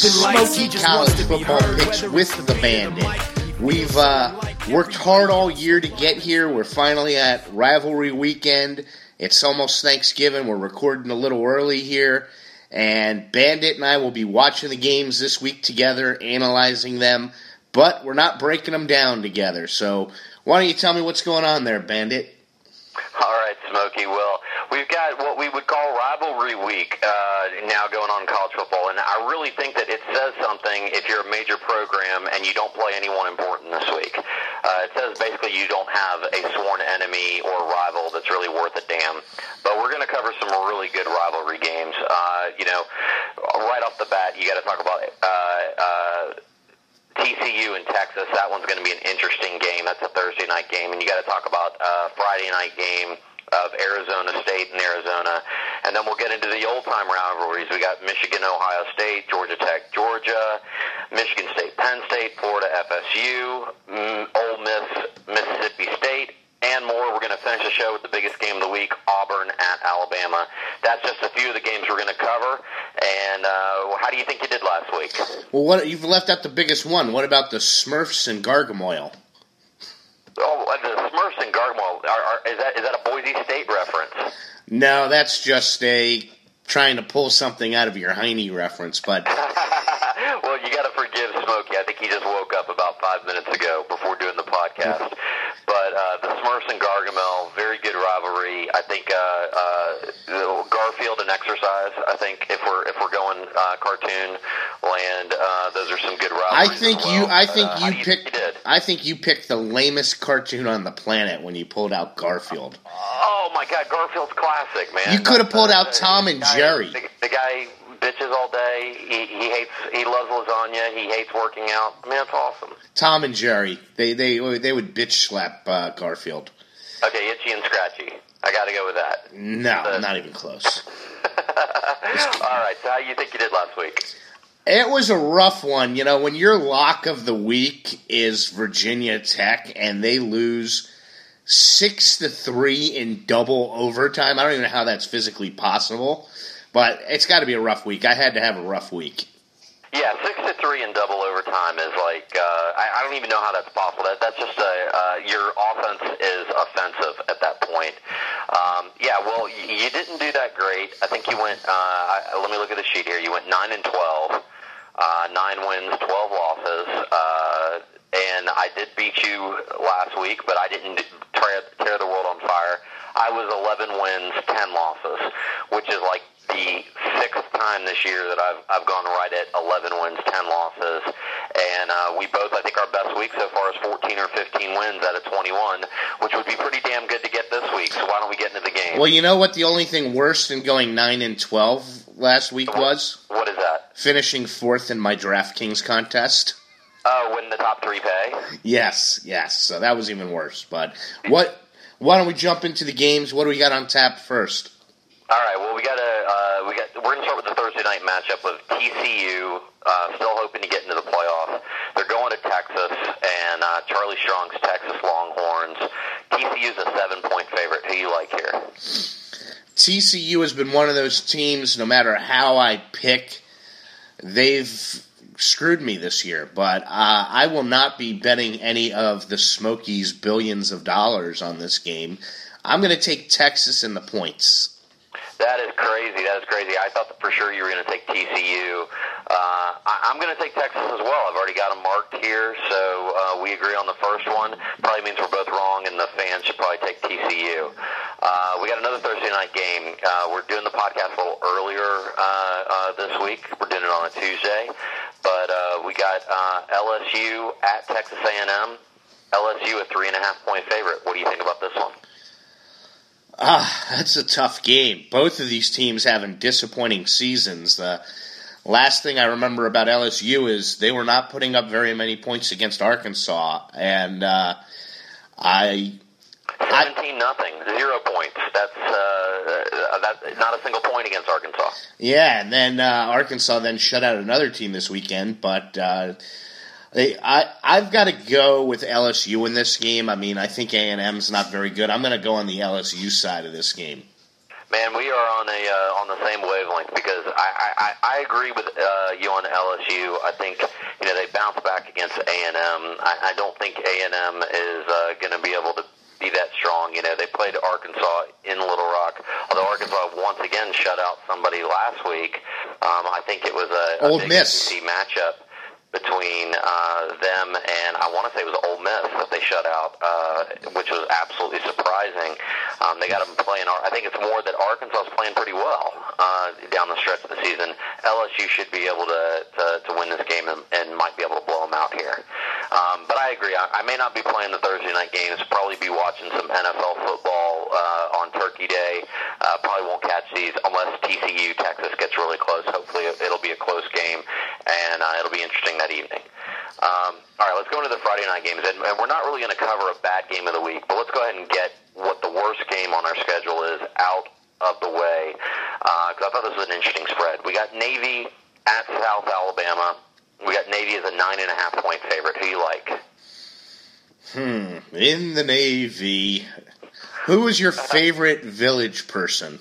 Smokey College Football Picks with the Bandit. We've uh, worked hard all year to get here. We're finally at rivalry weekend. It's almost Thanksgiving. We're recording a little early here. And Bandit and I will be watching the games this week together, analyzing them, but we're not breaking them down together. So, why don't you tell me what's going on there, Bandit? All right, Smokey. Well, we've got what we would call rivalry week uh, now going on in college football, and I really think that it says something if you're a major program and you don't play anyone important this week. Uh, it says basically you don't have a sworn enemy or rival that's really worth a damn. But we're going to cover some really good rivalry games. Uh, you know, right off the bat, you got to talk about. Uh, uh, TCU in Texas. That one's going to be an interesting game. That's a Thursday night game, and you got to talk about uh, Friday night game of Arizona State and Arizona, and then we'll get into the old time rivalries. We got Michigan, Ohio State, Georgia Tech, Georgia, Michigan State, Penn State, Florida, FSU, mm, Ole Miss, Mississippi State, and more. We're going to finish the show with the biggest game of the week, Auburn at Alabama. That's just a few of the games we're going to cover. And uh, how do you think you did last week? Well, what you've left out the biggest one. What about the Smurfs and Gargamoyle? Oh, uh, the Smurfs and Gargamoyle. Are, are, is that is that a Boise State reference? No, that's just a trying to pull something out of your Heine reference. But well, you got to forgive Smokey. I think he just woke up about five minutes ago before doing the podcast. But uh, the Smurfs and Gargamel, very good rivalry. I think uh, uh, Garfield and Exercise. I think if we're if we're going uh, cartoon land, uh, those are some good rivalries. I think as you. I think Uh, you picked, you? I think you picked the lamest cartoon on the planet when you pulled out Garfield. Oh my God, Garfield's classic, man. You could have pulled out Uh, Tom and guy- Jerry. The, the guy bitches all day. He, he hates. He loves lasagna. He hates working out. I mean, that's awesome. Tom and Jerry, they they they would bitch slap uh, Garfield. Okay, itchy and scratchy. I got to go with that. No, not even close. all right. So how you think you did last week? It was a rough one. You know, when your lock of the week is Virginia Tech and they lose six to three in double overtime, I don't even know how that's physically possible. But it's got to be a rough week. I had to have a rough week. Yeah, six to three in double overtime is like uh, I, I don't even know how that's possible. That that's just a uh, your offense is offensive at that point. Um, yeah, well, you, didn't do that great. I think you went. Uh, I, let me look at the sheet here. You went nine and twelve, uh, nine wins, twelve losses. Uh, and I did beat you last week, but I didn't tear, tear the world on fire. I was 11 wins, 10 losses, which is like the sixth time this year that I've I've gone right at 11 wins, 10 losses, and uh, we both I think our best week so far is 14 or 15 wins out of 21, which would be pretty damn good to get this week. So why don't we get into the game? Well, you know what? The only thing worse than going nine and twelve last week was what is that? finishing fourth in my DraftKings contest. Oh, when the top three pay. Yes, yes. So that was even worse. But what? Why don't we jump into the games? What do we got on tap first? All right. Well, we got to uh, we got we're gonna start with the Thursday night matchup of TCU. Uh, still hoping to get into the playoffs. They're going to Texas, and uh, Charlie Strong's Texas Longhorns. TCU's a seven point favorite. Who you like here? TCU has been one of those teams. No matter how I pick, they've screwed me this year. But uh, I will not be betting any of the Smokies' billions of dollars on this game. I'm going to take Texas in the points. That is crazy. That is crazy. I thought for sure you were going to take TCU. Uh, I, I'm going to take Texas as well. I've already got them marked here, so uh, we agree on the first one. Probably means we're both the fans should probably take TCU. Uh, we got another Thursday night game. Uh, we're doing the podcast a little earlier uh, uh, this week. We're doing it on a Tuesday, but uh, we got uh, LSU at Texas A&M. LSU a three and a half point favorite. What do you think about this one? Ah, that's a tough game. Both of these teams having disappointing seasons. The last thing I remember about LSU is they were not putting up very many points against Arkansas, and uh, I Seventeen nothing, zero points. That's uh, that's not a single point against Arkansas. yeah, and then uh, Arkansas then shut out another team this weekend, but. Uh, they, I I've got to go with LSU in this game. I mean, I think A and M's not very good. I'm going to go on the LSU side of this game. Man, we are on a uh, on the same wavelength because I I, I agree with uh, you on LSU. I think you know they bounced back against A and M. I, I don't think A and M is uh, going to be able to be that strong. You know, they played Arkansas in Little Rock. Although Arkansas once again shut out somebody last week, um, I think it was a, a Old big Miss. SEC matchup between uh, them and I want to say it was Ole Miss that they shut out, uh, which was absolutely surprising. Um, they got them playing. I think it's more that Arkansas is playing pretty well uh, down the stretch of the season. LSU should be able to to, to win this game and, and might be able to blow them out here. Um, but I agree. I, I may not be playing the Thursday night games. Probably be watching some NFL football uh, on Turkey Day. Uh, probably won't catch these unless TCU Texas gets really close. Hopefully, it'll be a close game, and uh, it'll be interesting that evening. Um, all right, let's go into the Friday night games, and, and we're not really going to cover a bad game of the week, but let's go ahead and get what the worst game on our schedule is out of the way, because I thought this was an interesting spread. We got Navy at South Alabama. We got Navy as a nine and a half point favorite. Who you like? Hmm. In the Navy. Who was your favorite village person?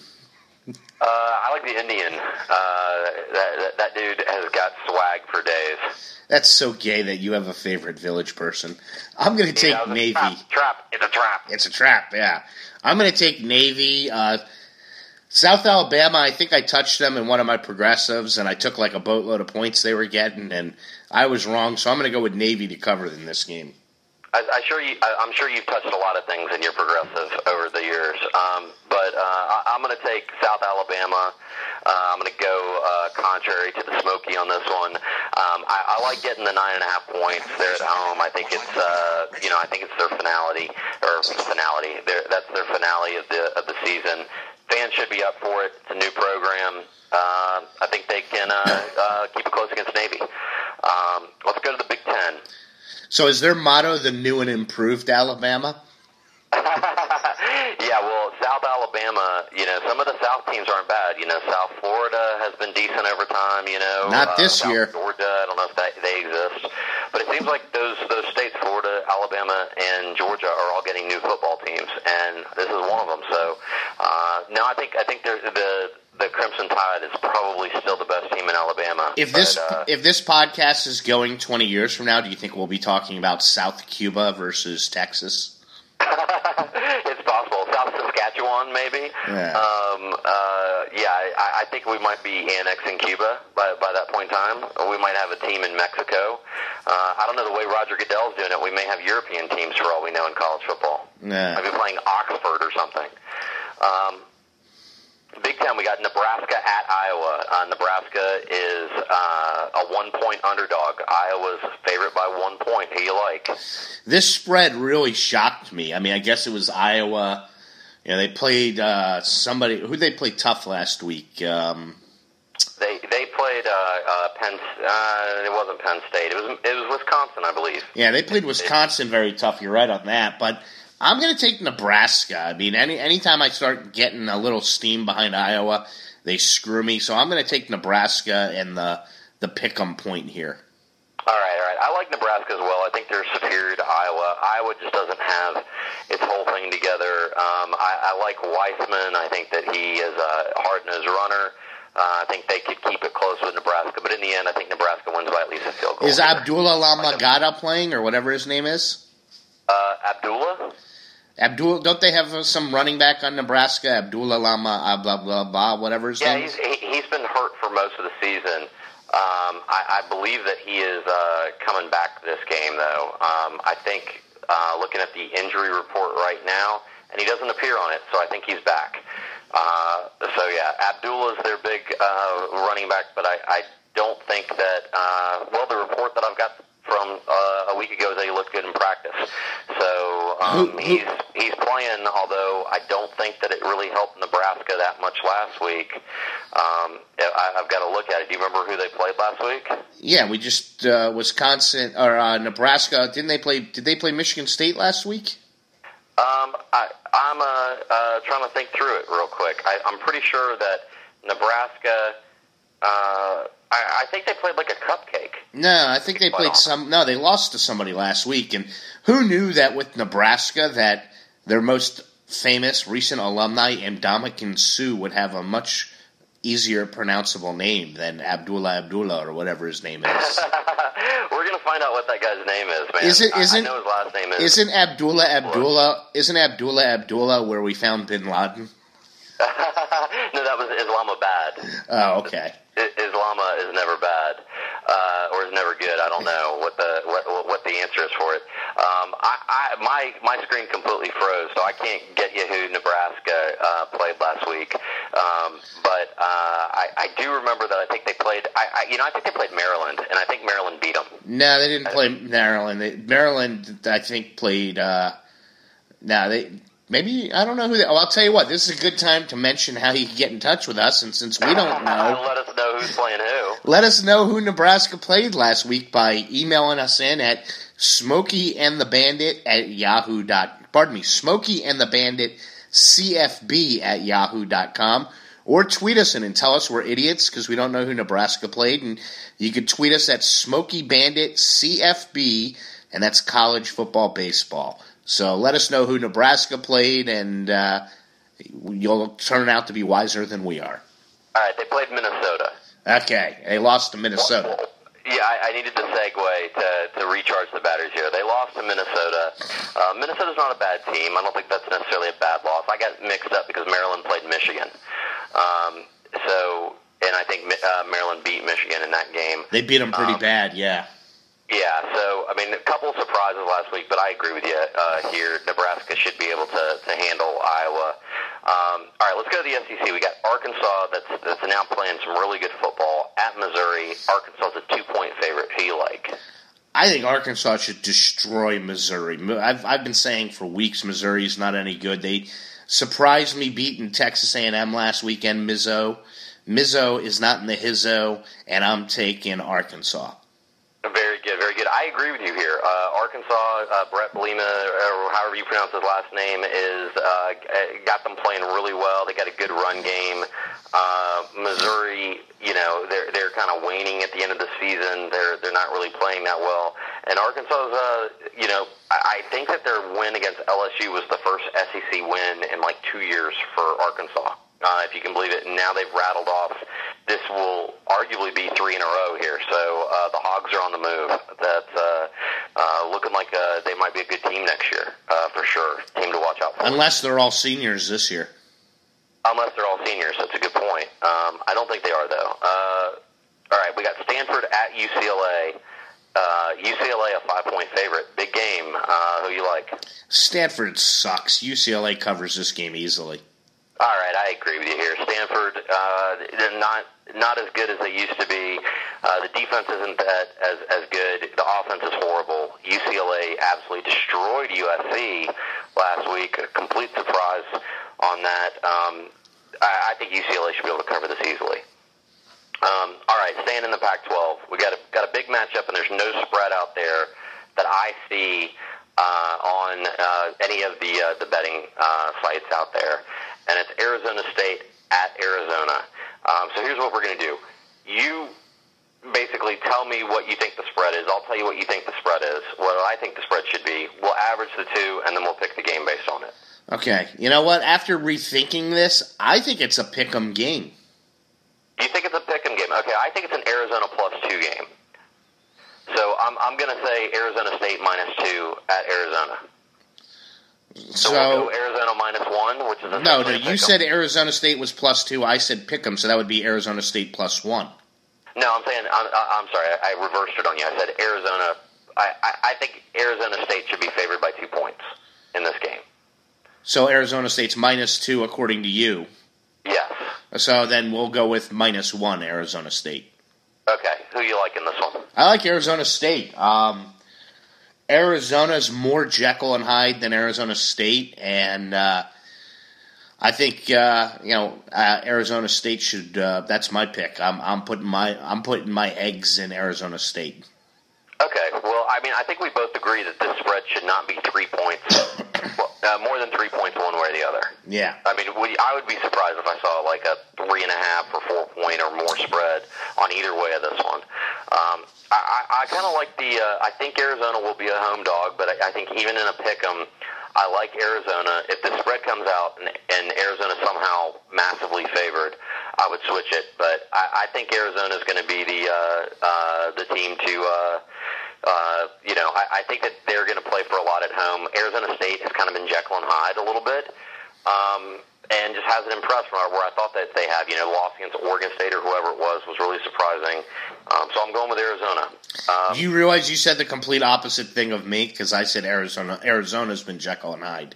Uh, I like the Indian. Uh, that, that that dude has got swag for days. That's so gay that you have a favorite village person. I'm going to take Yeah, a Navy. Trap, trap. It's a trap. It's a trap, yeah. I'm going to take Navy. Uh, South Alabama, I think I touched them in one of my progressives, and I took like a boatload of points they were getting, and I was wrong, so I'm going to go with Navy to cover in this game. I, I sure you, I, I'm sure you've touched a lot of things in your progressive over the years, um, but uh, I, I'm going to take South Alabama. Uh, I'm going to go uh, contrary to the Smokey on this one. Um, I, I like getting the nine and a half points. They're at home. I think it's uh, you know I think it's their finality or finality. Their, that's their finale of the of the season. Fans should be up for it. It's a new program. Uh, I think they can uh, uh, keep it close against Navy. Um, let's go to the Big Ten. So is their motto the new and improved Alabama? yeah, well, South Alabama, you know, some of the South teams aren't bad. You know, South Florida has been decent over time. You know, Not this uh, year. Georgia, I don't know if that, they exist, but it seems like those those states, Florida, Alabama, and Georgia, are all getting new football teams, and this is one of them. So, uh, no, I think I think they're, the the Crimson Tide is probably still the best team in Alabama. If but, this uh, if this podcast is going 20 years from now, do you think we'll be talking about South Cuba versus Texas? it's possible. South Saskatchewan, maybe. Yeah. Um, uh, yeah, I, I think we might be annexing Cuba by, by that point in time. We might have a team in Mexico. Uh, I don't know the way Roger Goodell's doing it. We may have European teams for all we know in college football. Yeah. Maybe playing Oxford or something. Um, Big Ten, we got Nebraska at Iowa. Uh, Nebraska is uh, a one-point underdog. Iowa's favorite by one point. Who you like? This spread really shocked me. I mean, I guess it was Iowa. You know, they played uh, somebody who they played tough last week. Um, They they played uh, uh, Penn. Uh, it wasn't Penn State. It was it was Wisconsin, I believe. yeah, they played Wisconsin very tough. You're right on that, but I'm going to take Nebraska. I mean, any anytime I start getting a little steam behind Iowa, they screw me. So I'm going to take Nebraska and the the pick'em point here. All right, all right. I like Nebraska as well. I think they're superior to Iowa. Iowa just doesn't have its whole thing together. Um, I, I like Weisman. I think that he is a hard nosed runner. Uh, I think they could keep it close with Nebraska, but in the end, I think Nebraska wins by at least a field goal. Is. Abdullah Lamagada playing or whatever his name is? Uh, Abdullah? Abdul, don't they have uh, some running back on Nebraska? Abdullah Lama, uh, blah blah blah, whatever his Yeah, name he's is. he, he's been hurt for most of the season. Um, I, I believe that he is uh, coming back this game, though. Um, I think uh, looking at the injury report right now, and he doesn't appear on it, so I think he's back. Uh, so yeah, Abdullah's their big uh, running back, but I, I don't think that. Uh, well, the report that I've got from uh, a week ago that he looked good in practice. So um, he's he's playing, although I don't think that it really helped Nebraska that much last week. Um, I, I've got to look at it. Do you remember who they played last week? Yeah, we just uh, Wisconsin or uh, Nebraska. Didn't they play? Did they play Michigan State last week? Um, I, I'm uh, uh, trying to think through it real quick. I, I'm pretty sure that Nebraska. Uh, I, I think they played like a cupcake. No, I think they played uh, some. No, they lost to somebody last week. And who knew that with Nebraska that their most famous recent alumni Ndamukong Suh, would have a much easier pronounceable name than Abdullah Abdullah or whatever his name is. We're gonna find out what that guy's name is, man. Is it? Isn't? I, I know his last name is. Isn't Abdullah Abdullah? Isn't Abdullah Abdullah where we found Bin Laden? no, that was Islamabad. Oh, okay. Islama is never bad, uh, or is never good. I don't know what the what, what the answer is for it. Um, I, I my my screen completely froze, so I can't get you who Nebraska uh, played last week. Um, but uh, I, I do remember that I think they played. I, I you know I think they played Maryland, and I think Maryland beat them. No, they didn't play Maryland. They, Maryland, I think, played. Uh, no, they maybe I don't know who. They, oh, I'll tell you what. This is a good time to mention how you can get in touch with us, and since we don't know, let us know who's playing who. Let us know who Nebraska played last week by emailing us in at Smokey and the Bandit at Yahoo. Dot, pardon me, Smokey and the Bandit CFB at Yahoo.com. Or tweet us in and tell us we're idiots because we don't know who Nebraska played. And you could tweet us at Smokey Bandit CFB, and that's college football baseball. So let us know who Nebraska played, and uh, you'll turn out to be wiser than we are. All right, they played Minnesota. Okay, they lost to Minnesota. Yeah, I, I needed the segue to, to recharge the batteries here. They lost to Minnesota. Uh, Minnesota's not a bad team. I don't think that's necessarily a bad loss. I got mixed up because Maryland played Michigan. Um, so, and I think uh, Maryland beat Michigan in that game. They beat them pretty Um, bad, yeah. Yeah, so I mean, a couple surprises last week, but I agree with you uh, here. Nebraska should be able to, to handle Iowa. Um, all right, let's go to the SEC. We got Arkansas that's that's now playing some really good football at Missouri. Arkansas's a two point favorite. Who you like? I think Arkansas should destroy Missouri. I've I've been saying for weeks Missouri's not any good. They surprised me beating Texas A&M last weekend. Mizzo, Mizzo is not in the hizzo, and I'm taking Arkansas. Very good, very good. I agree with you here. Uh, Arkansas, uh, Bret Bielema, or however you pronounce his last name, is uh, got them playing really well. They got a good run game. Uh, Missouri, you know, they're they're kind of waning at the end of the season. They're they're not really playing that well. And Arkansas's, uh, you know, I, I think that their win against LSU was the first SEC win in like two years for Arkansas. Uh, if you can believe it. And now they've rattled off. This will arguably be three in a row here. So uh, the Hogs are on the move. That's uh, uh, looking like uh, they might be a good team next year uh, for sure. Team to watch out for. Unless they're all seniors this year. Unless they're all seniors, that's a good point. Um, I don't think they are though. Uh, all right, we got Stanford at UCLA. Uh, UCLA a five point favorite. Big game. Uh, who you like? Stanford sucks. UCLA covers this game easily. All right, I agree with you here. Stanford, uh, they're not not as good as they used to be. Uh, the defense isn't that as as good. The offense is horrible. UCLA absolutely destroyed USC last week. A complete surprise on that. Um, I, I think UCLA should be able to cover this easily. Um, all right, staying in the Pac-12, we got a got a big matchup, and there's no spread out there that I see uh, on uh, any of the uh, the betting uh, sites out there, and it's Arizona State at Arizona. Um, so here's what we're going to do: you basically tell me what you think the spread is. I'll tell you what you think the spread is. What I think the spread should be. We'll average the two, and then we'll pick the game based on it. Okay, you know what? After rethinking this, I think it's a pick'em game. You think it's a pick'em game? Okay, I think it's an Arizona plus two game. So I'm I'm going to say Arizona State minus two at Arizona. So, we'll go Arizona minus one, which is no, no, you said Arizona State was plus two. I said pick them, so that would be Arizona State plus one. No, I'm saying I'm, I'm sorry. I, reversed it on you. I said Arizona. I, I, I think Arizona State should be favored by two points in this game. So Arizona State's minus two according to you. Yes. So then we'll go with minus one Arizona State. Okay. Who you like in this one? I like Arizona State. Um, Arizona's more Jekyll and Hyde than Arizona State, and uh, I think uh, you know uh, Arizona State should. Uh, that's my pick. I'm, I'm putting my I'm putting my eggs in Arizona State. Okay. Well, I mean, I think we both agree that this spread should not be three points, well, uh, more than three points one way or the other. Yeah, I mean, we, I would be surprised if I saw like a three and a half or four point or more spread on either way of this one. Um, I, I, I kind of like the. Uh, I think Arizona will be a home dog, but I, I think even in a pick 'em, I like Arizona. If the spread comes out and, and Arizona somehow massively favored, I would switch it. But I, I think Arizona is going to be the uh, uh, the team to. Uh, uh, you know, I, I think that they're going to play for a lot at home. Arizona State has kind of been Jekyll and Hyde a little bit. Um, and just hasn't impressed from where I thought that they have. You know, loss against Oregon State or whoever it was was really surprising. Um, so I'm going with Arizona. Um, you realize you said the complete opposite thing of me because I said Arizona. Arizona's been Jekyll and Hyde.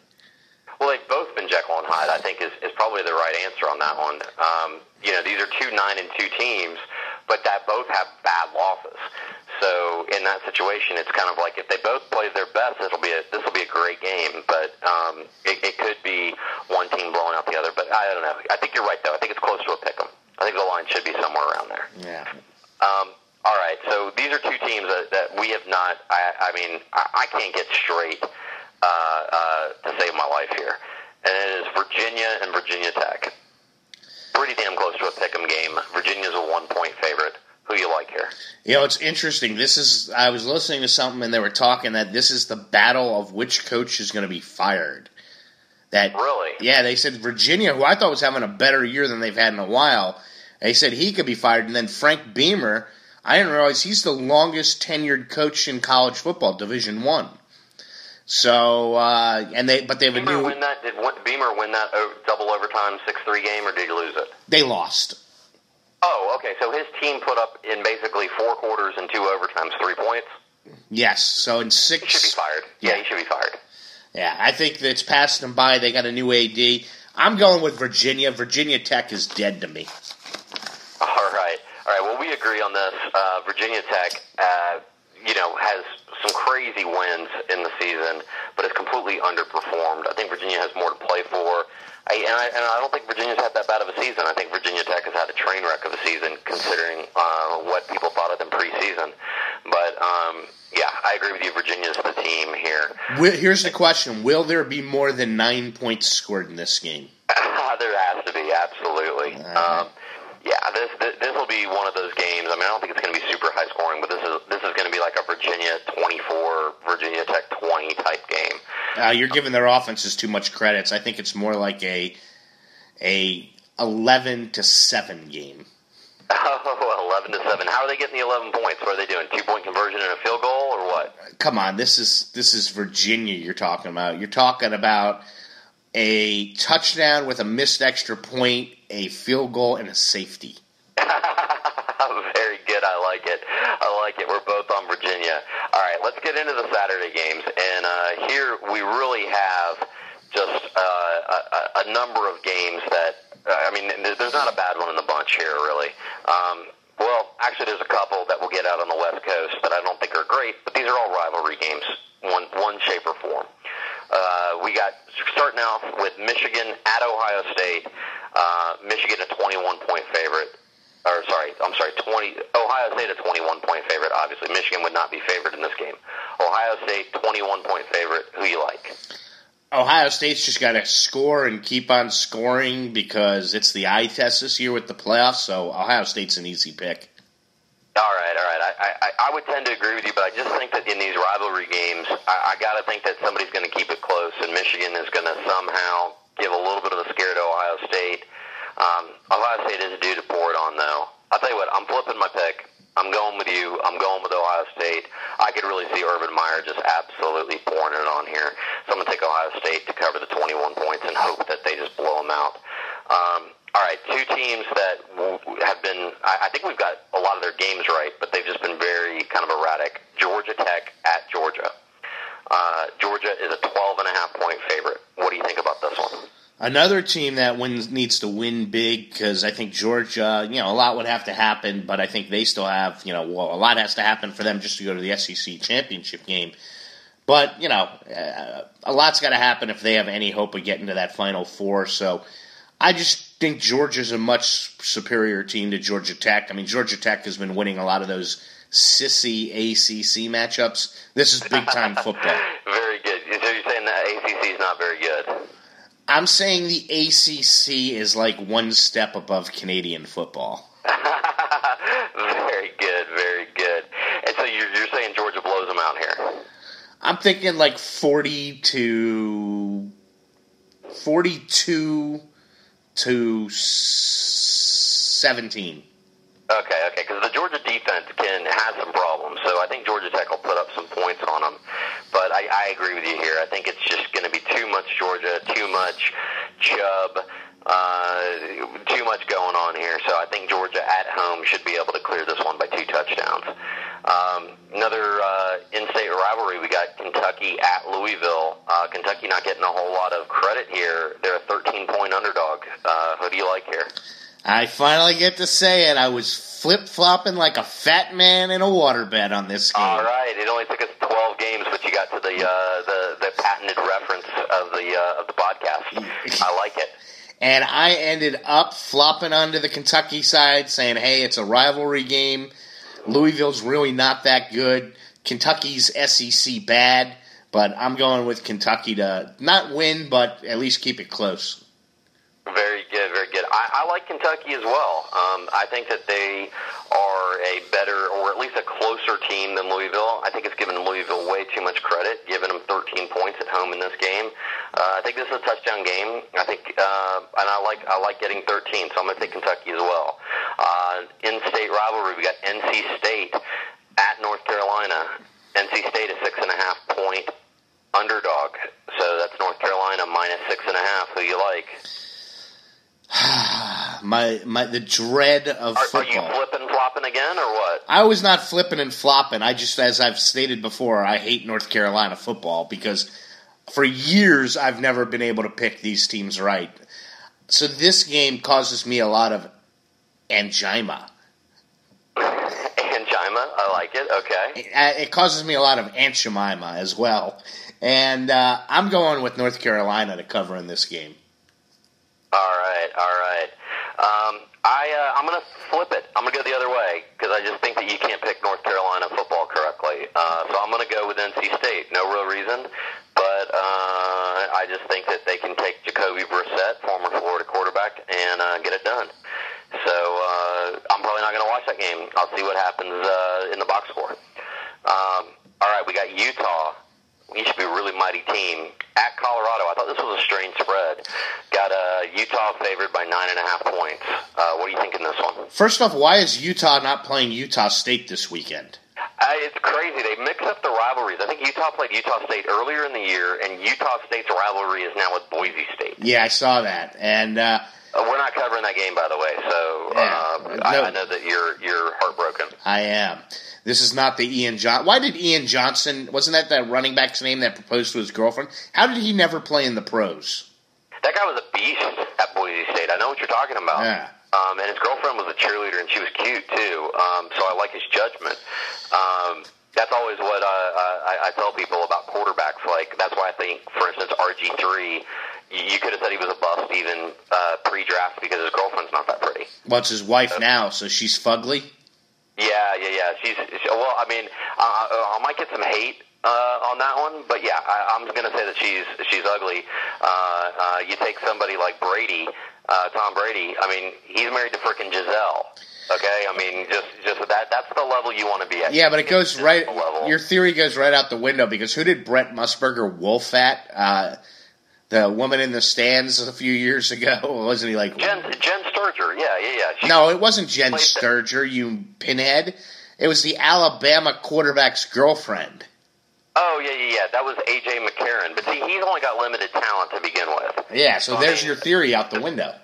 Well, they've both been Jekyll and Hyde. I think is, is probably the right answer on that one. Um, you know, these are two nine and two teams, but that both have bad losses. So in that situation, it's kind of like if they both play their best, it'll be a, this will be a great game. But um, it, it could be one team blowing out the other. But I don't know. I think you're right though. I think it's close to a pick 'em. I think the line should be somewhere around there. Yeah. Um, all right. So these are two teams that, that we have not. I, I mean, I, I can't get straight uh, uh, to save my life here, and it is Virginia and Virginia Tech. Pretty damn close to a pick 'em game. Virginia's a one point favorite who you like here. You know, it's interesting. This is I was listening to something and they were talking that this is the battle of which coach is going to be fired. That really, yeah, they said Virginia, who I thought was having a better year than they've had in a while. They said he could be fired, and then Frank Beamer. I didn't realize he's the longest tenured coach in college football, Division One. So uh, and they, but they have Beamer a new. Win that, did Beamer win that double overtime six three game, or did he lose it? They lost. Oh, okay. So his team put up in basically four quarters and two overtimes three points. Yes. So in six, he should be fired. Yeah, yeah he should be fired. Yeah, I think that's passed them by. They got a new AD. I'm going with Virginia. Virginia Tech is dead to me. All right, all right. Well, we agree on this. Uh, Virginia Tech, uh, you know, has some crazy wins in the season, but has completely underperformed. I think Virginia has more to play for. I, and, I, and I don't think Virginia's had that bad of a season. I think Virginia Tech has had a train wreck of a season, considering uh, what people thought of them preseason. But um, yeah, I agree with you. Virginia's the team here. Here's the question: Will there be more than nine points scored in this game? there has to be, absolutely. Um, yeah, this this will be one of those games. I mean, I don't think it's going to be super high scoring, but this is this is going to be like a Virginia twenty four, Virginia Tech twenty type game. Uh, you're giving their offenses too much credits. I think it's more like a a eleven to seven game. Oh, 11 to 7. How are they getting the 11 points? What are they doing? Two point conversion and a field goal or what? Come on, this is this is Virginia you're talking about. You're talking about a touchdown with a missed extra point, a field goal and a safety. Very good. I like it. I like it. We're both on Virginia. All right, let's get into the Saturday games. And uh, here we really have just uh, a, a number of games that uh, I mean, there's not a bad one in the bunch here, really. Um, well, actually, there's a couple that we'll get out on the West Coast that I don't think are great, but these are all rivalry games, one one shape or form. Uh, we got starting off with Michigan at Ohio State. Uh, Michigan a 21 point favorite. Or sorry, I'm sorry, 20 Ohio State a 21 point favorite. Obviously, Michigan would not be favored in this game. Ohio State 21 point favorite. Who you like? Ohio State's just got to score and keep on scoring because it's the eye test this year with the playoffs. So Ohio State's an easy pick. All right, all right. I, I, I would tend to agree with you, but I just think that in these rivalry games, I, I got to think that somebody's going to keep it close, and Michigan is going to somehow give a little bit of a scare to Ohio State. Um, Ohio State is due to pour it on, though. I'll tell you what, I'm flipping my pick. I'm going with you. I'm going with Ohio State. I could really see Urban Meyer just absolutely pouring it on here. So I'm going to take Ohio State to cover the 21 points and hope that they just blow them out. Um, all right, two teams that have been, I think we've got a lot of their games right, but they've just been very kind of erratic. Georgia Tech at Georgia. Uh, Georgia is a 12 and a half point favorite. What do you think about this one? Another team that wins needs to win big because I think Georgia, you know, a lot would have to happen, but I think they still have, you know, well, a lot has to happen for them just to go to the SEC championship game. But you know, uh, a lot's got to happen if they have any hope of getting to that Final Four. So I just think Georgia's a much superior team to Georgia Tech. I mean, Georgia Tech has been winning a lot of those sissy ACC matchups. This is big time football. very good. So you're saying the ACC is not very good? I'm saying the ACC is like one step above Canadian football. very good, very good. And so you're, you're saying Georgia blows them out here? I'm thinking like 40 to 42 to 17. Okay, okay, because the Georgia defense can has some problems, so I think Georgia Tech will put up some points on them. But I, I agree with you here. I think it's just going to be too much Georgia, too much Chubb, uh, too much going on here. So I think Georgia at home should be able to clear this one by two touchdowns. Um, another uh, in-state rivalry, we got Kentucky at Louisville. Uh, Kentucky not getting a whole lot of credit here. They're a 13-point underdog. Uh, who do you like here? I finally get to say it. I was flip flopping like a fat man in a waterbed on this game. All right, it only took us 12 games, but you got to the uh, the, the patented reference of the uh, of the podcast. I like it. And I ended up flopping onto the Kentucky side, saying, "Hey, it's a rivalry game. Louisville's really not that good. Kentucky's SEC bad, but I'm going with Kentucky to not win, but at least keep it close." Very good, very good. I, I like Kentucky as well. Um, I think that they are a better, or at least a closer team than Louisville. I think it's given Louisville way too much credit, giving them 13 points at home in this game. Uh, I think this is a touchdown game. I think, uh, and I like I like getting 13, so I'm going to take Kentucky as well. Uh, in-state rivalry, we got NC State at North Carolina. NC State is six and a half point underdog, so that's North Carolina minus six and a half. Who you like? my my the dread of Are, are you flipping flopping again or what? I was not flipping and flopping. I just, as I've stated before, I hate North Carolina football because for years I've never been able to pick these teams right. So this game causes me a lot of angina. Angina, I like it. Okay. Uh, It causes me a lot of Aunt Jemima as well. And uh, I'm going with North Carolina to cover in this game. All right, all right. Um, I uh, I'm gonna flip it. I'm gonna go the other way because I just think that you can't pick North Carolina football correctly. Uh, so I'm gonna go with NC State. No real reason, but uh, I just think that they can take Jacoby Brissett, former Florida quarterback, and uh, get it done. So uh, I'm probably not gonna watch that game. I'll see what happens uh, in the box score. Um, all right, we got Utah. We should be a really mighty team at Colorado. I thought this was a strange spread. Got uh, Utah favored by nine and a half points. Uh, what do you think in this one? First off, why is Utah not playing Utah State this weekend? Uh, it's crazy. They mix up the rivalries. I think Utah played Utah State earlier in the year, and Utah State's rivalry is now with Boise State. Yeah, I saw that. And uh, Uh, we're not covering that game, by the way. So uh, Yeah, I, no. I know that you're you're heartbroken. I am. This is not the Ian John. Why did Ian Johnson? Wasn't that the running back's name that proposed to his girlfriend? How did he never play in the pros? That guy was a beast at Boise State. I know what you're talking about. Yeah. Um, and his girlfriend was a cheerleader, and she was cute too. Um, so I like his judgment. Um, that's always what I, I, I tell people about quarterbacks. Like that's why I think, for instance, RG three. You could have said he was a bust even uh, pre-draft because his girlfriend's not that pretty. What's his wife now? So she's fugly. Yeah, yeah, yeah. She's she, well. I mean, uh, I might get some hate uh, on that one, but yeah, I, I'm going to say that she's she's ugly. Uh, uh, you take somebody like Brady, uh, Tom Brady. I mean, he's married to frickin' Gisele. Okay, I mean, just just that that's the level you want to be at. Yeah, but it goes right. Your theory goes right out the window because who did Brent Musburger wolf at? Uh, the woman in the stands a few years ago, wasn't he like? Jen Jen Sterger. Yeah, yeah, yeah. She, No, it wasn't Jen that- Sterger, you pinhead. It was the Alabama quarterback's girlfriend. Oh yeah, yeah, yeah. That was AJ McCarron. But see, he's only got limited talent to begin with. Yeah, so there's your theory out the window.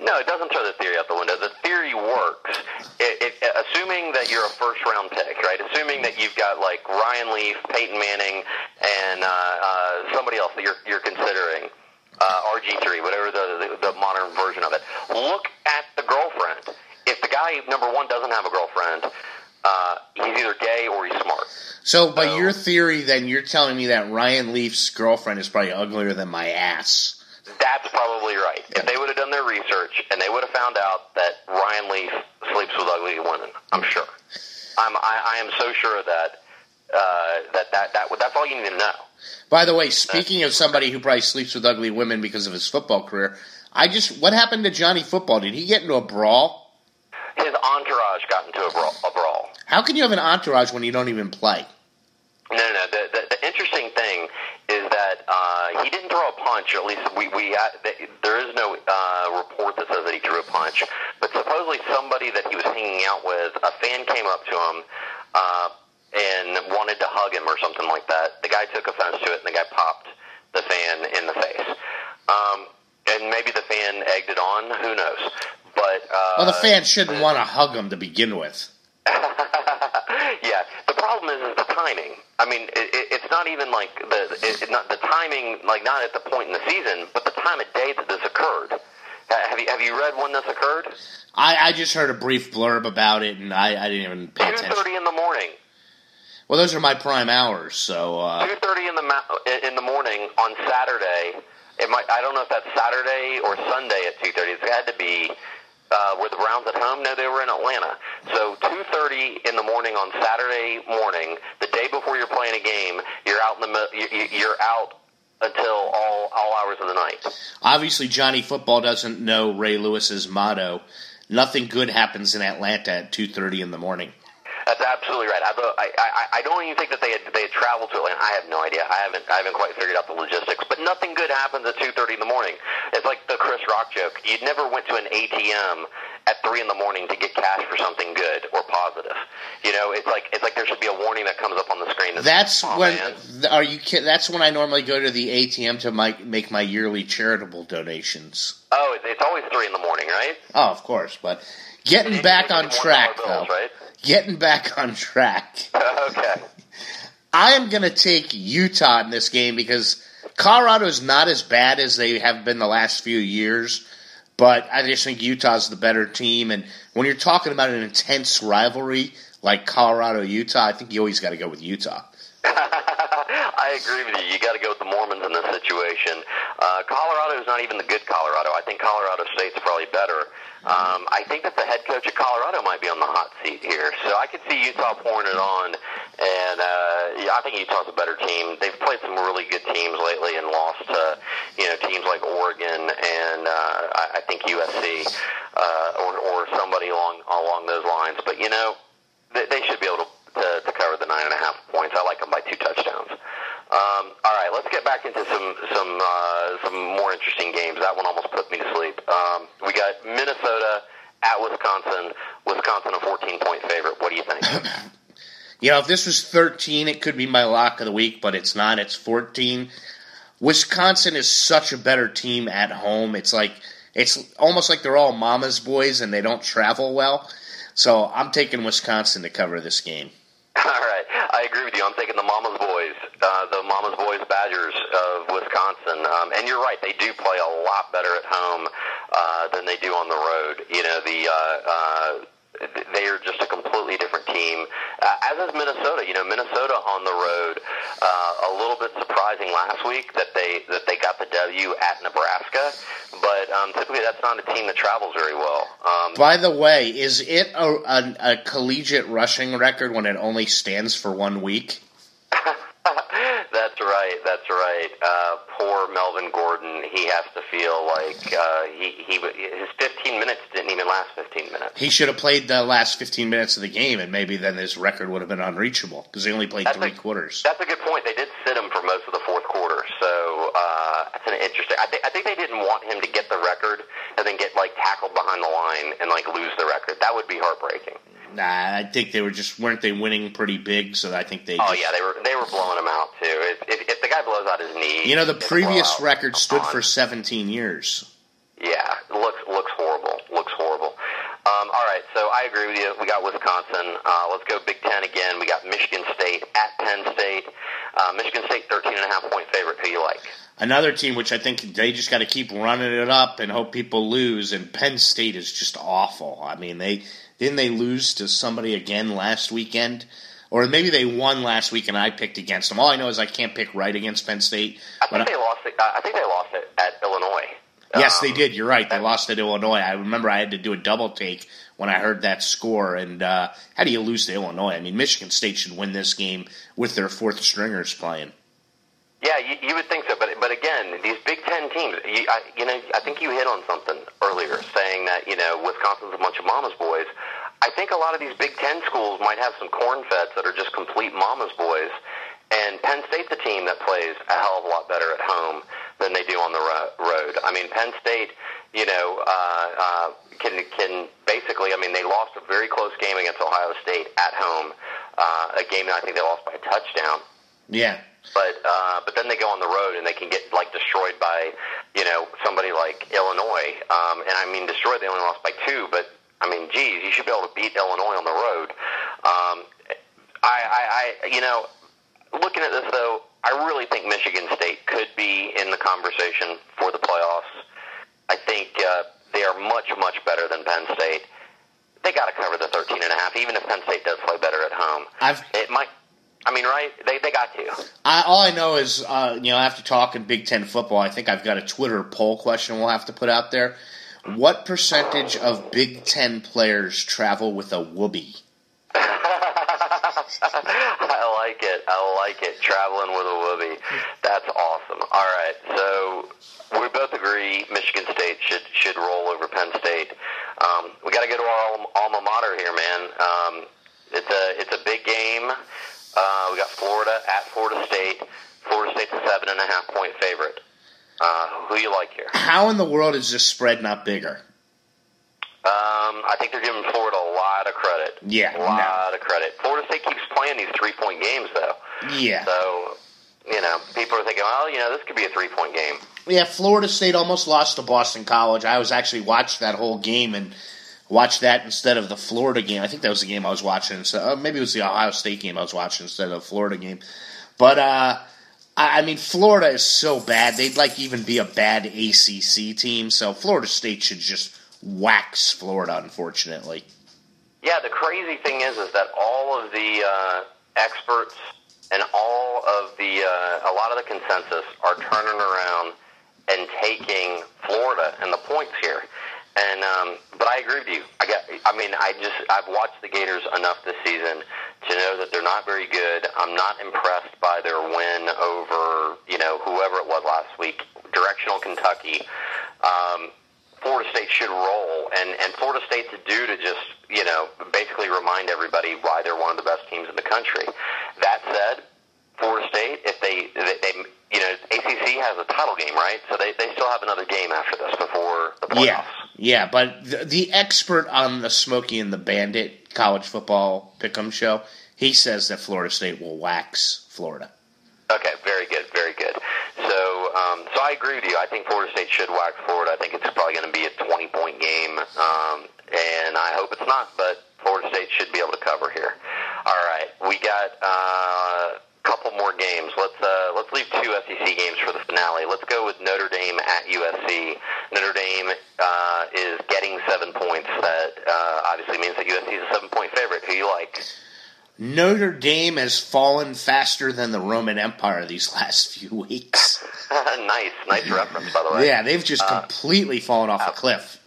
No, it doesn't throw the theory out the window. The theory works, it, it, assuming that you're a first round pick, right? Assuming that you've got like Ryan Leaf, Peyton Manning, and uh, uh, somebody else that you're, you're considering, uh, RG3, whatever the, the, the modern version of it. Look at the girlfriend. If the guy number one doesn't have a girlfriend, uh, he's either gay or he's smart. So, by So- your theory, then you're telling me that Ryan Leaf's girlfriend is probably uglier than my ass. That's probably right. If they would have done their research and they would have found out that Ryan Leaf sleeps with ugly women, I'm sure. I'm, I, I am so sure of that. Uh, that that that that's all you need to know. By the way, speaking of somebody who probably sleeps with ugly women because of his football career, I just what happened to Johnny Football? Did he get into a brawl? His entourage got into a brawl. A brawl. How can you have an entourage when you don't even play? No, no, no. The, the, the interesting thing is that uh, he didn't throw a punch. Or at least we we uh, there is no uh, report that says that he threw a punch. But supposedly somebody that he was hanging out with, a fan came up to him. Uh, and wanted to hug him or something like that. The guy took offense to it, and the guy popped the fan in the face. Um, and maybe the fan egged it on. Who knows? But uh, well, the fan shouldn't want to hug him to begin with. yeah, the problem is, is the timing. I mean, it, it, it's not even like the it, not the timing, like not at the point in the season, but the time of day that this occurred. Have you have you read when this occurred? I, I just heard a brief blurb about it, and I, I didn't even pay attention. Two thirty in the morning. Well, those are my prime hours. So uh, two thirty in the ma- in the morning on Saturday. It might. I don't know if that's Saturday or Sunday at two thirty. It had to be uh, were the Browns at home? No, they were in Atlanta. So 2:30 in the morning on Saturday morning, the day before you're playing a game, you're out in the you're out until all all hours of the night. Obviously, Johnny Football doesn't know Ray Lewis's motto. Nothing good happens in Atlanta at 2:30 in the morning. That's absolutely right. Uh, I, I, I don't even think that they had they had traveled to Atlanta. I have no idea. I haven't I haven't quite figured out the logistics. But nothing good happens at two thirty in the morning. It's like the Chris Rock joke. You never went to an ATM at three in the morning to get cash for something good or positive. You know, it's like it's like there should be a warning that comes up on the screen. That's, that's oh, when man. are you? That's when I normally go to the ATM to my, make my yearly charitable donations. Oh, it's, it's always three in the morning, right? Oh, of course, but getting back on track bills, though. Right? Getting back on track. okay. I am going to take Utah in this game because Colorado is not as bad as they have been the last few years, but I just think Utah's the better team. And when you're talking about an intense rivalry like Colorado Utah, I think you always got to go with Utah. I agree with you. You got to go with the Mormons in this situation. Uh, Colorado is not even the good Colorado. I think Colorado State's probably better. Um, I think that the head coach of Colorado might be on the hot seat here, so I could see Utah pouring it on. And uh, yeah, I think Utah's a better team. They've played some really good teams lately and lost to you know teams like Oregon and uh, I, I think USC uh, or, or somebody along along those lines. But you know they, they should be able to, to to cover the nine and a half points. I like them by two touchdowns. Um, all right, let's get back into some some uh, some more interesting games. That one almost put me to sleep. Um, we got Minnesota at Wisconsin. Wisconsin a 14 point favorite. What do you think? you know, if this was 13, it could be my lock of the week, but it's not. It's 14. Wisconsin is such a better team at home. It's like it's almost like they're all mama's boys and they don't travel well. So I'm taking Wisconsin to cover this game. All right, I agree with you. I'm taking the Mama's Boys, uh, the Mama's Boys Badgers of Wisconsin, um, and you're right. They do play a lot better at home uh, than they do on the road. You know, the uh, uh, they are just a completely different team. Uh, as is Minnesota. You know, Minnesota on the road, uh, a little bit surprising last week that they that they got the W at Nebraska, but um, typically that's not a team that travels very well. Um, By the way, is it a, a, a collegiate rushing record when it only stands for one week? that's right. That's right. Uh, poor Melvin Gordon. He has to feel like uh, he he his 15 minutes didn't even last 15 minutes. He should have played the last 15 minutes of the game, and maybe then his record would have been unreachable because he only played that's three a, quarters. That's a good point. They did sit him for most of the fourth quarter, so uh, that's an interesting. I think I think they didn't want him to get the record and then get like tackled behind the line and like lose the record. That would be heartbreaking. Nah, I think they were just weren't they winning pretty big, so I think they. Oh just, yeah, they were they were blowing him out too. If, if, if guy blows out his knee, you know the previous record stood on. for 17 years. Yeah, looks looks horrible. Looks horrible. Um, all right, so I agree with you. We got Wisconsin. Uh, let's go Big Ten again. We got Michigan State at Penn State. Uh, Michigan State 13 and a half point favorite. Who you like? Another team which I think they just got to keep running it up and hope people lose. And Penn State is just awful. I mean they didn't they lose to somebody again last weekend? Or maybe they won last week and I picked against them. All I know is I can't pick right against Penn State. I think they I, lost. It, I think they lost it at Illinois. Yes, um, they did. You're right. They lost at Illinois. I remember I had to do a double take when I heard that score. And uh, how do you lose to Illinois? I mean, Michigan State should win this game with their fourth stringers playing. Yeah, you, you would think so, but but again, these Big Ten teams, you, I, you know, I think you hit on something earlier, saying that you know Wisconsin's a bunch of mama's boys. I think a lot of these Big Ten schools might have some corn feds that are just complete mama's boys, And Penn State's a team that plays a hell of a lot better at home than they do on the ro- road. I mean, Penn State, you know, uh, uh, can can basically. I mean, they lost a very close game against Ohio State at home, uh, a game that I think they lost by a touchdown. Yeah. But uh, but then they go on the road and they can get like destroyed by, you know, somebody like Illinois. Um, and I mean, destroyed. They only lost by two, but I mean, geez, you should be able to beat Illinois on the road. Um, I, I, I, you know, looking at this though, I really think Michigan State could be in the conversation for the playoffs. I think uh, they are much, much better than Penn State. They got to cover the 13 and a half, even if Penn State does play better at home. I've it might. I mean, right? They they got to. I, all I know is, uh, you know, after talking Big Ten football, I think I've got a Twitter poll question we'll have to put out there. What percentage of Big Ten players travel with a whoopee? I like it. I like it. Traveling with a whoopee. That's awesome. All right, so we both agree Michigan State should should roll over Penn State. Um, we got to go to our alma mater here, man. Um, it's a it's a big game. Uh, we got Florida at Florida State. Florida State's a seven and a half point favorite. Uh, who you like here? How in the world is this spread not bigger? Um, I think they're giving Florida a lot of credit. Yeah, a lot of credit. Florida State keeps playing these three point games, though. Yeah. So, you know, people are thinking, well, you know, this could be a three point game. Yeah, Florida State almost lost to Boston College. I was actually watched that whole game and watched that instead of the Florida game. I think that was the game I was watching. So uh, maybe it was the Ohio State game I was watching instead of the Florida game. But uh, I, mean, Florida is so bad; they'd like even be a bad ACC team. So Florida State should just wax Florida, unfortunately. Yeah, the crazy thing is, is that all of the uh, experts and all of the uh, a lot of the consensus are turning around and taking Florida and the points here. And um, but I agree with you. I got. I mean, I just I've watched the Gators enough this season to know that they're not very good. I'm not impressed by their win over you know whoever it was last week, directional Kentucky. Um, Florida State should roll, and and Florida State's due to just you know basically remind everybody why they're one of the best teams in the country. That said, Florida State, if they they, they you know ACC has a title game, right? So they they still have another game after this before the playoffs. Yeah, yeah, but the, the expert on the Smokey and the Bandit college football pick'em show, he says that Florida State will wax Florida. Okay, very good, very good. So, um, so I agree with you. I think Florida State should wax Florida. I think it's probably going to be a twenty-point game, um, and I hope it's not. But Florida State should be able to cover here. All right, we got uh, couple more games. Let's uh, let's leave two SEC games for the finale. Let's go with Notre Dame at USC. Notre Dame uh, is getting seven points. That uh, obviously means that USC is a seven-point favorite. Who you like? Notre Dame has fallen faster than the Roman Empire these last few weeks. nice, nice reference, by the way. Yeah, they've just uh, completely fallen off a cliff.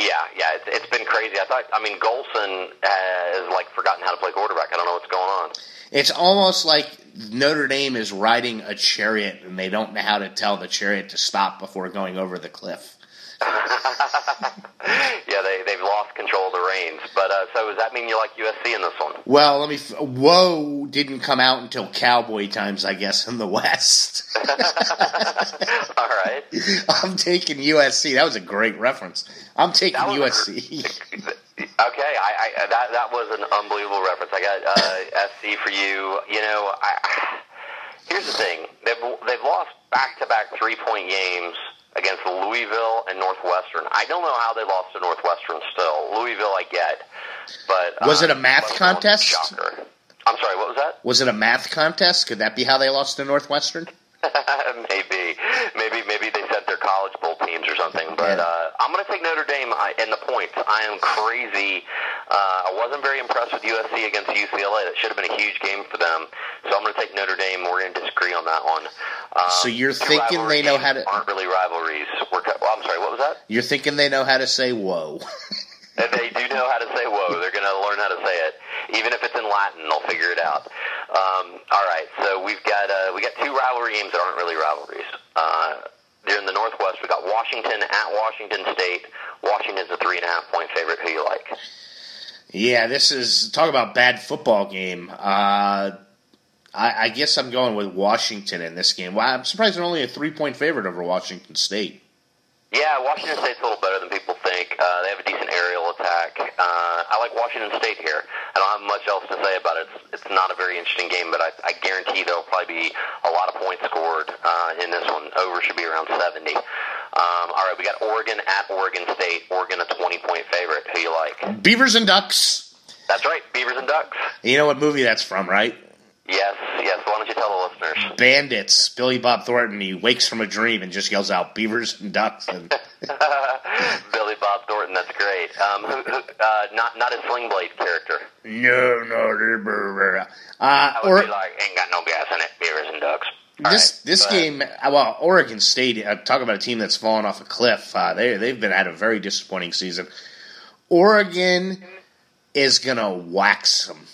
Yeah, yeah, it's, it's been crazy. I thought, I mean, Golson has like forgotten how to play quarterback. I don't know what's going on. It's almost like Notre Dame is riding a chariot and they don't know how to tell the chariot to stop before going over the cliff. yeah, they they've lost control of the reins. But uh, so does that mean you like USC in this one? Well, let me. F- Whoa didn't come out until Cowboy times, I guess, in the West. All right. I'm taking USC. That was a great reference. I'm taking USC. okay, I, I that that was an unbelievable reference. I got uh, SC for you. You know, I, here's the thing: they've they've lost back to back three point games against Louisville and Northwestern. I don't know how they lost to Northwestern still. Louisville, I get, but was uh, it a math contest? Shocker. I'm sorry. What was that? Was it a math contest? Could that be how they lost to Northwestern? maybe, Uh, the points. I am crazy. Uh, I wasn't very impressed with USC against UCLA. That should have been a huge game for them. So I'm going to take Notre Dame. We're going to disagree on that one. Um, So you're thinking they know how to- aren't really rivalries. We're, well, I'm sorry. What was that? You're thinking they know how to say "whoa." And they do know how to say "whoa." They're going to learn how to say it, even if it's in Latin. They'll figure it out. Um, all right, so we've got uh, we got two rivalry games that aren't really rivalries. Uh, they're in the Northwest. We got Washington at Washington State. Washington's a three and a half point favorite. Who you like? Yeah, this is talk about bad football game. Uh, I, I guess I'm going with Washington in this game. Well, I'm surprised they're only a three point favorite over Washington State. Yeah, Washington State's a little better than people think. Uh, they have a decent aerial attack. Uh, I like Washington State here. I don't have much else to say about it. It's, it's not a very interesting game, but I, I guarantee there'll probably be a lot of points scored uh, in this one. Over should be around 70. Um, all right, we got Oregon at Oregon State. Oregon a 20 point favorite. Who you like? Beavers and Ducks. That's right, Beavers and Ducks. You know what movie that's from, right? Yes, yes. Why don't you tell the listeners? Bandits. Billy Bob Thornton. He wakes from a dream and just yells out "Beavers and Ducks." And Billy Bob Thornton. That's great. Um, uh, not not a Sling Blade character. no, no, uh, I would or be like, ain't got no gas in it. Beavers and Ducks. All this right, this game. uh, Well, Oregon State. Uh, talk about a team that's fallen off a cliff. Uh, they they've been at a very disappointing season. Oregon is gonna wax them.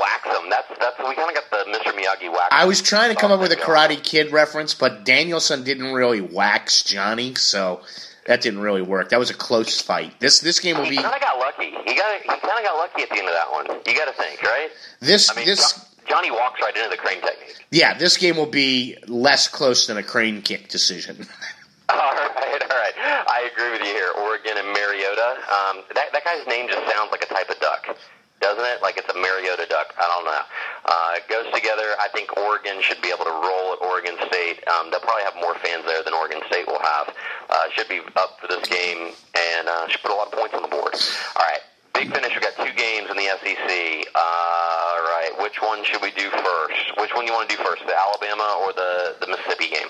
Wax them. That's that's we kind of got the Mr. Miyagi wax. I was trying to come up with a Karate Kid reference, but Daniel-san didn't really wax Johnny, so that didn't really work. That was a close fight. This this game will He be kind of got lucky. He got he kind of got lucky at the end of that one. You got to think, right? this I mean, this Jo- Johnny walks right into the crane technique. yeah this game will be less close than a crane kick decision. All right, all right. I agree with you here. Oregon and Mariota. Um, that that guy's name just sounds like a type of duck, doesn't it? Like it's a Mariota duck. I don't know. Uh, it goes together. I think Oregon should be able to roll at Oregon State. Um, they'll probably have more fans there than Oregon State will have. Uh, should be up for this game and uh, should put a lot of points on the board. All right. Big finish. We've got two games in the SEC. Uh, all right. Which one should we do first? Which one you want to do first? The Alabama or the, the Mississippi game?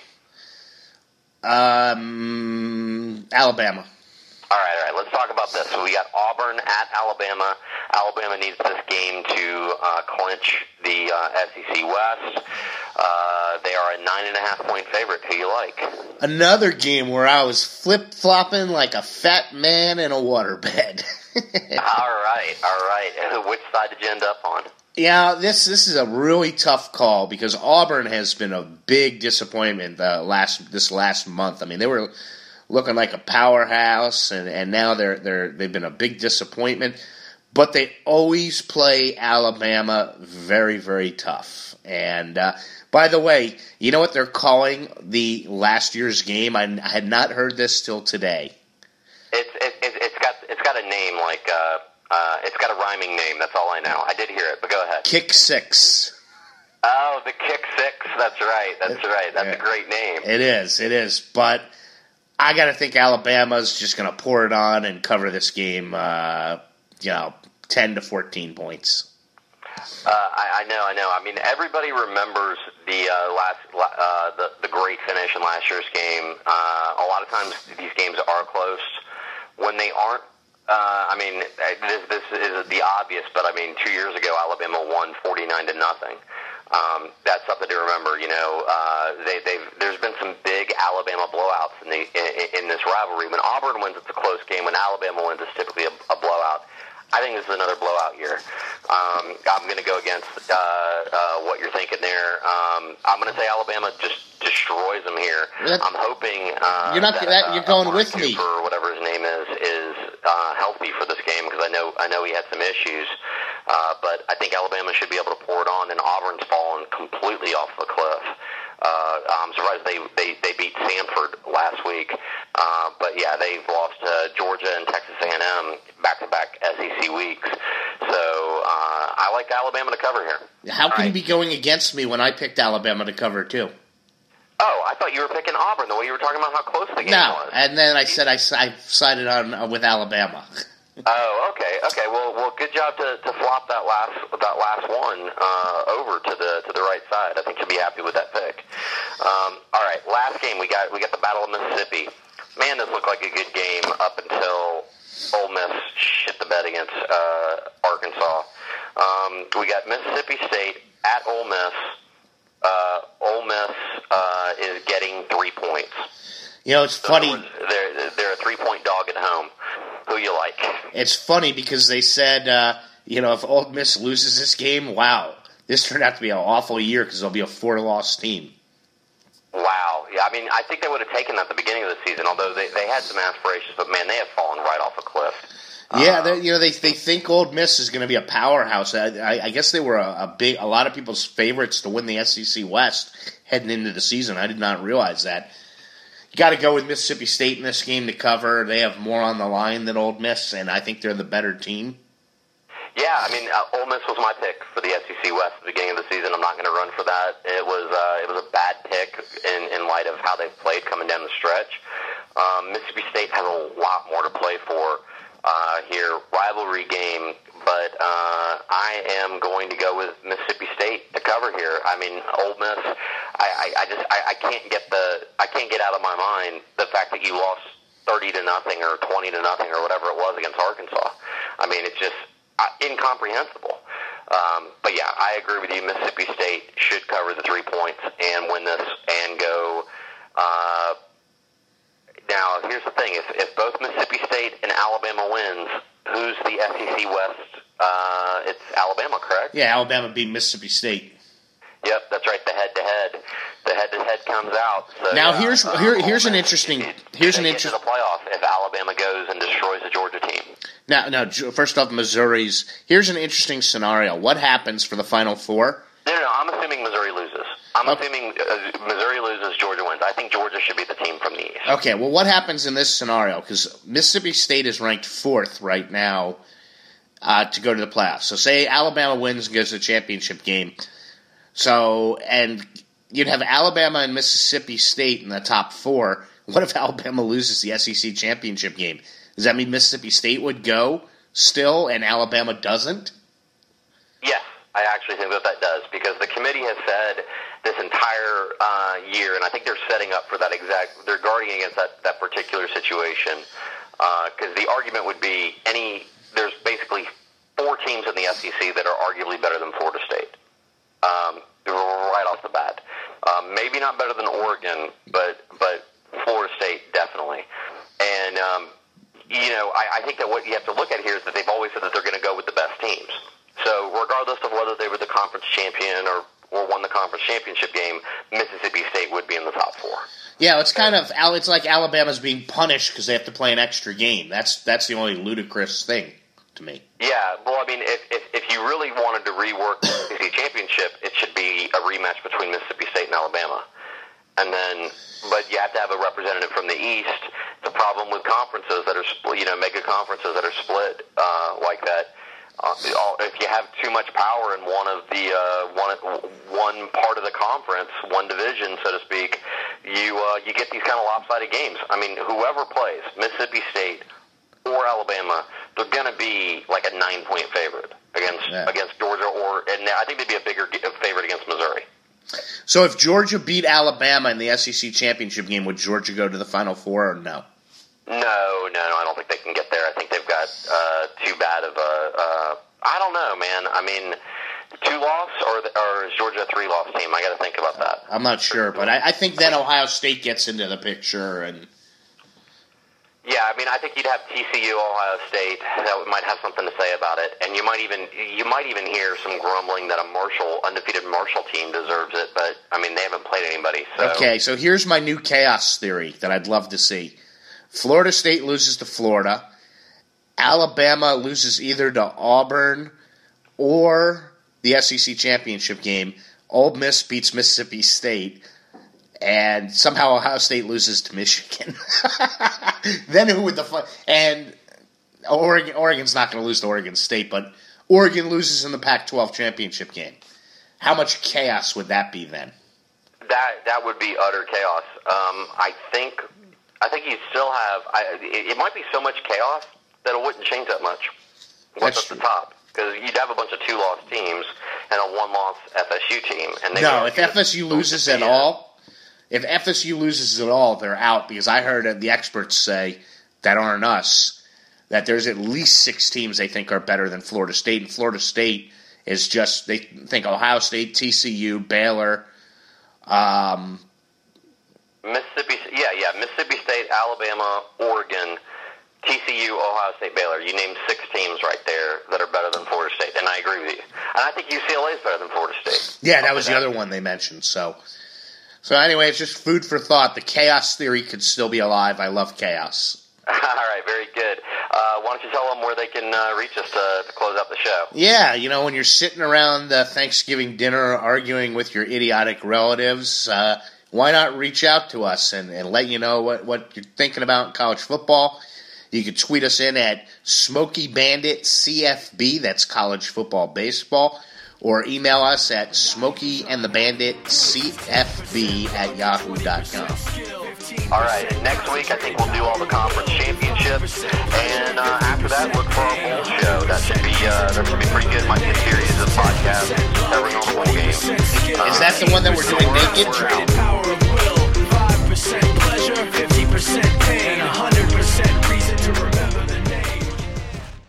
um, Alabama. All right, all right. Let's talk about this. So we got Auburn at Alabama. Alabama needs this game to uh, clinch the uh, SEC West. Uh, they are a nine and a half point favorite. Who you like? Another game where I was flip flopping like a fat man in a waterbed. all right, all right. Which side did you end up on? Yeah, this this is a really tough call because Auburn has been a big disappointment the last this last month. I mean, they were looking like a powerhouse, and, and now they're they're they've been a big disappointment. But they always play Alabama very very tough. And uh, by the way, you know what they're calling the last year's game? I, I had not heard this till today. It's it, it, it's got it's got a name like uh, uh, it's got a rhyming name. That's all I know. I did hear it, but go ahead. Kick six. Oh, the kick six. That's right. That's right. That's a great name. It is. It is. But I got to think Alabama's just going to pour it on and cover this game. Uh, you know, ten to fourteen points. Uh, I, I know, I know. I mean, everybody remembers the uh, last, uh, the the great finish in last year's game. Uh, a lot of times, these games are close. When they aren't, uh, I mean, this this is the obvious, but I mean, two years ago, Alabama won forty nine to nothing. Um, that's something to remember. You know, uh, they, they've there's been some big Alabama blowouts in the in, in this rivalry. When Auburn wins, it's a close game. When Alabama wins, it's typically a, a blowout. I think this is another blowout year. Um, I'm going to go against uh, uh, what you're thinking there. Um, I'm going to say Alabama just destroys them here. That- I'm hoping uh, You're not- that, that- uh, you're going Amari with me. Cooper, or whatever his name is, is uh, healthy for this game because I know I know he had some issues. Uh, but I think Alabama should be able to pour it on, and Auburn's fallen completely off the cliff. Uh, I'm surprised they, they, they beat Samford last week. Uh, but yeah, they've lost to Georgia and Texas A&M back-to-back SEC weeks. So uh, I like Alabama to cover here. How can All you be going against me when I picked Alabama to cover too? Oh, I thought you were picking Auburn the way you were talking about how close the game No, was. and then I said I, I sided on uh, with Alabama. Oh, okay, okay. Well, well, good job to, to flop that last that last one uh, over to the to the right side. I think you'll be happy with that pick. Um, all right, last game we got we got the Battle of Mississippi. Man, this looked like a good game up until Ole Miss shit the bed against uh, Arkansas. Um, we got Mississippi State at Ole Miss. Uh, Ole Miss uh, is getting three points. You know, it's other funny. They're they're a three point dog at home. Who you like? It's funny because they said, uh, you know, if Ole Miss loses this game, wow, this turned out to be an awful year because they'll be a four-loss team. Wow. Yeah, I mean, I think they would have taken that at the beginning of the season, although they, they had some aspirations, but man, they have fallen right off a cliff. Yeah, um, you know they they think Ole Miss is going to be a powerhouse. I, I, I guess they were a, a, big a lot of people's favorites to win the SEC West heading into the season. I did not realize that. Got to go with Mississippi State in this game to cover. They have more on the line than Ole Miss, and I think they're the better team. Yeah, I mean, uh, Ole Miss was my pick for the SEC West at the beginning of the season. I'm not going to run for that. It was uh, it was a bad pick in in light of how they've played coming down the stretch. Um, Mississippi State has a lot more to play for uh, here, rivalry game, but uh, I am going to go with Mississippi State to cover here. I mean, Ole Miss. I, I, I just I, I can't get the I can't get out of my mind the fact that you lost thirty to nothing or twenty to nothing or whatever it was against Arkansas. I mean, it's just uh, incomprehensible. Um, but yeah, I agree with you. Mississippi State should cover the three points and win this and go. Uh, now, here's the thing: if, if both Mississippi State and Alabama wins, who's the SEC West? Uh, it's Alabama, correct? Yeah, Alabama beat Mississippi State. Yep, that's right. The head-to-head, the head-to-head comes out. So, now, here's uh, here, here's an interesting here's an interesting the playoff if Alabama goes and destroys the Georgia team. Now, now, first off, Missouri's here's an interesting scenario. What happens for the Final Four? No, no, no I'm assuming Missouri loses. I'm okay. assuming uh, Missouri loses, Georgia wins. I think Georgia should be the team from the East. Okay, well, what happens in this scenario? Because Mississippi State is ranked fourth right now uh, to go to the playoffs. So, say Alabama wins and goes to the championship game. So, and you'd have Alabama and Mississippi State in the top four. What if Alabama loses the SEC championship game? Does that mean Mississippi State would go still and Alabama doesn't? Yes, I actually think that that does because the committee has said this entire uh, year, and I think they're setting up for that exact. They're guarding against that that particular situation because uh, the argument would be any. There's basically four teams in the SEC that are arguably better than Florida State, um, right off the bat. Um, maybe not better than Oregon, but but Florida State definitely. And um, you know, I, I think that what you have to look at here is that they've always said that they're going to go with the best teams. So regardless of whether they were the conference champion or or won the conference championship game, Mississippi State would be in the top four. Yeah, it's kind of it's like Alabama's being punished because they have to play an extra game. That's that's the only ludicrous thing to me. Yeah, well, I mean, if if, if you really wanted to rework the SEC championship, it should be a rematch between Mississippi State and Alabama, and then but you have to have a representative from the East. The problem with conferences that are split, you know, mega conferences that are split uh, like that uh, if you have too much power in one of the uh, one one part of the conference, one division, so to speak, you uh, you get these kind of lopsided games. I mean, whoever plays Mississippi State or Alabama, they're going to be like a nine point favorite against yeah. against Georgia, or and I think they'd be a bigger favorite against Missouri. So, if Georgia beat Alabama in the SEC championship game, would Georgia go to the Final Four or no? No, no, no. I don't think they can get there. I think they've got uh, too bad of a. Uh, I don't know, man. I mean, two loss or or is Georgia a three loss team? I got to think about that. I'm not sure, but I, I think then Ohio State gets into the picture and. Yeah, I mean, I think you'd have TCU, Ohio State that might have something to say about it, and you might even you might even hear some grumbling that a Marshall undefeated Marshall team deserves it, but I mean they haven't played anybody. So. Okay, so here's my new chaos theory that I'd love to see. Florida State loses to Florida. Alabama loses either to Auburn or the SEC championship game. Ole Miss beats Mississippi State, and somehow Ohio State loses to Michigan. then who would the fu- and Oregon? Oregon's not going to lose to Oregon State, but Oregon loses in the Pac-12 championship game. How much chaos would that be then? That that would be utter chaos. Um, I think I think you still have. I, it, it might be so much chaos that it wouldn't change that much. What's That's at the top? Because you'd have a bunch of two-loss teams and a one-loss FSU team. And they no, if FSU loses at all, if FSU loses at all, they're out. Because I heard the experts say that aren't us that there's at least six teams they think are better than Florida State, and Florida State is just they think Ohio State, TCU, Baylor. Um, Mississippi, yeah, yeah, Mississippi State, Alabama, Oregon, TCU, Ohio State, Baylor. You named six teams right there that are better than Florida State, and I agree with you. And I think UCLA is better than Florida State. Yeah, that was the other one they mentioned. So, so anyway, it's just food for thought. The chaos theory could still be alive. I love chaos. All right, very good. uh, why don't you tell them where they can uh, reach us to, to close out the show? Yeah, you know, when you're sitting around the Thanksgiving dinner arguing with your idiotic relatives, uh, why not reach out to us and, and let you know what, what you're thinking about college football? You can tweet us in at Smokey Bandit CFB, that's college football baseball, or email us at Smokey and the Bandit CFB at yahoo.com. All right, next week I think we'll do all the conference championships, and uh, after that, look for our bowl show. That should be uh, that should be pretty good. Might be a series of podcasts covering all the bowl games. Is that the one that we're doing naked?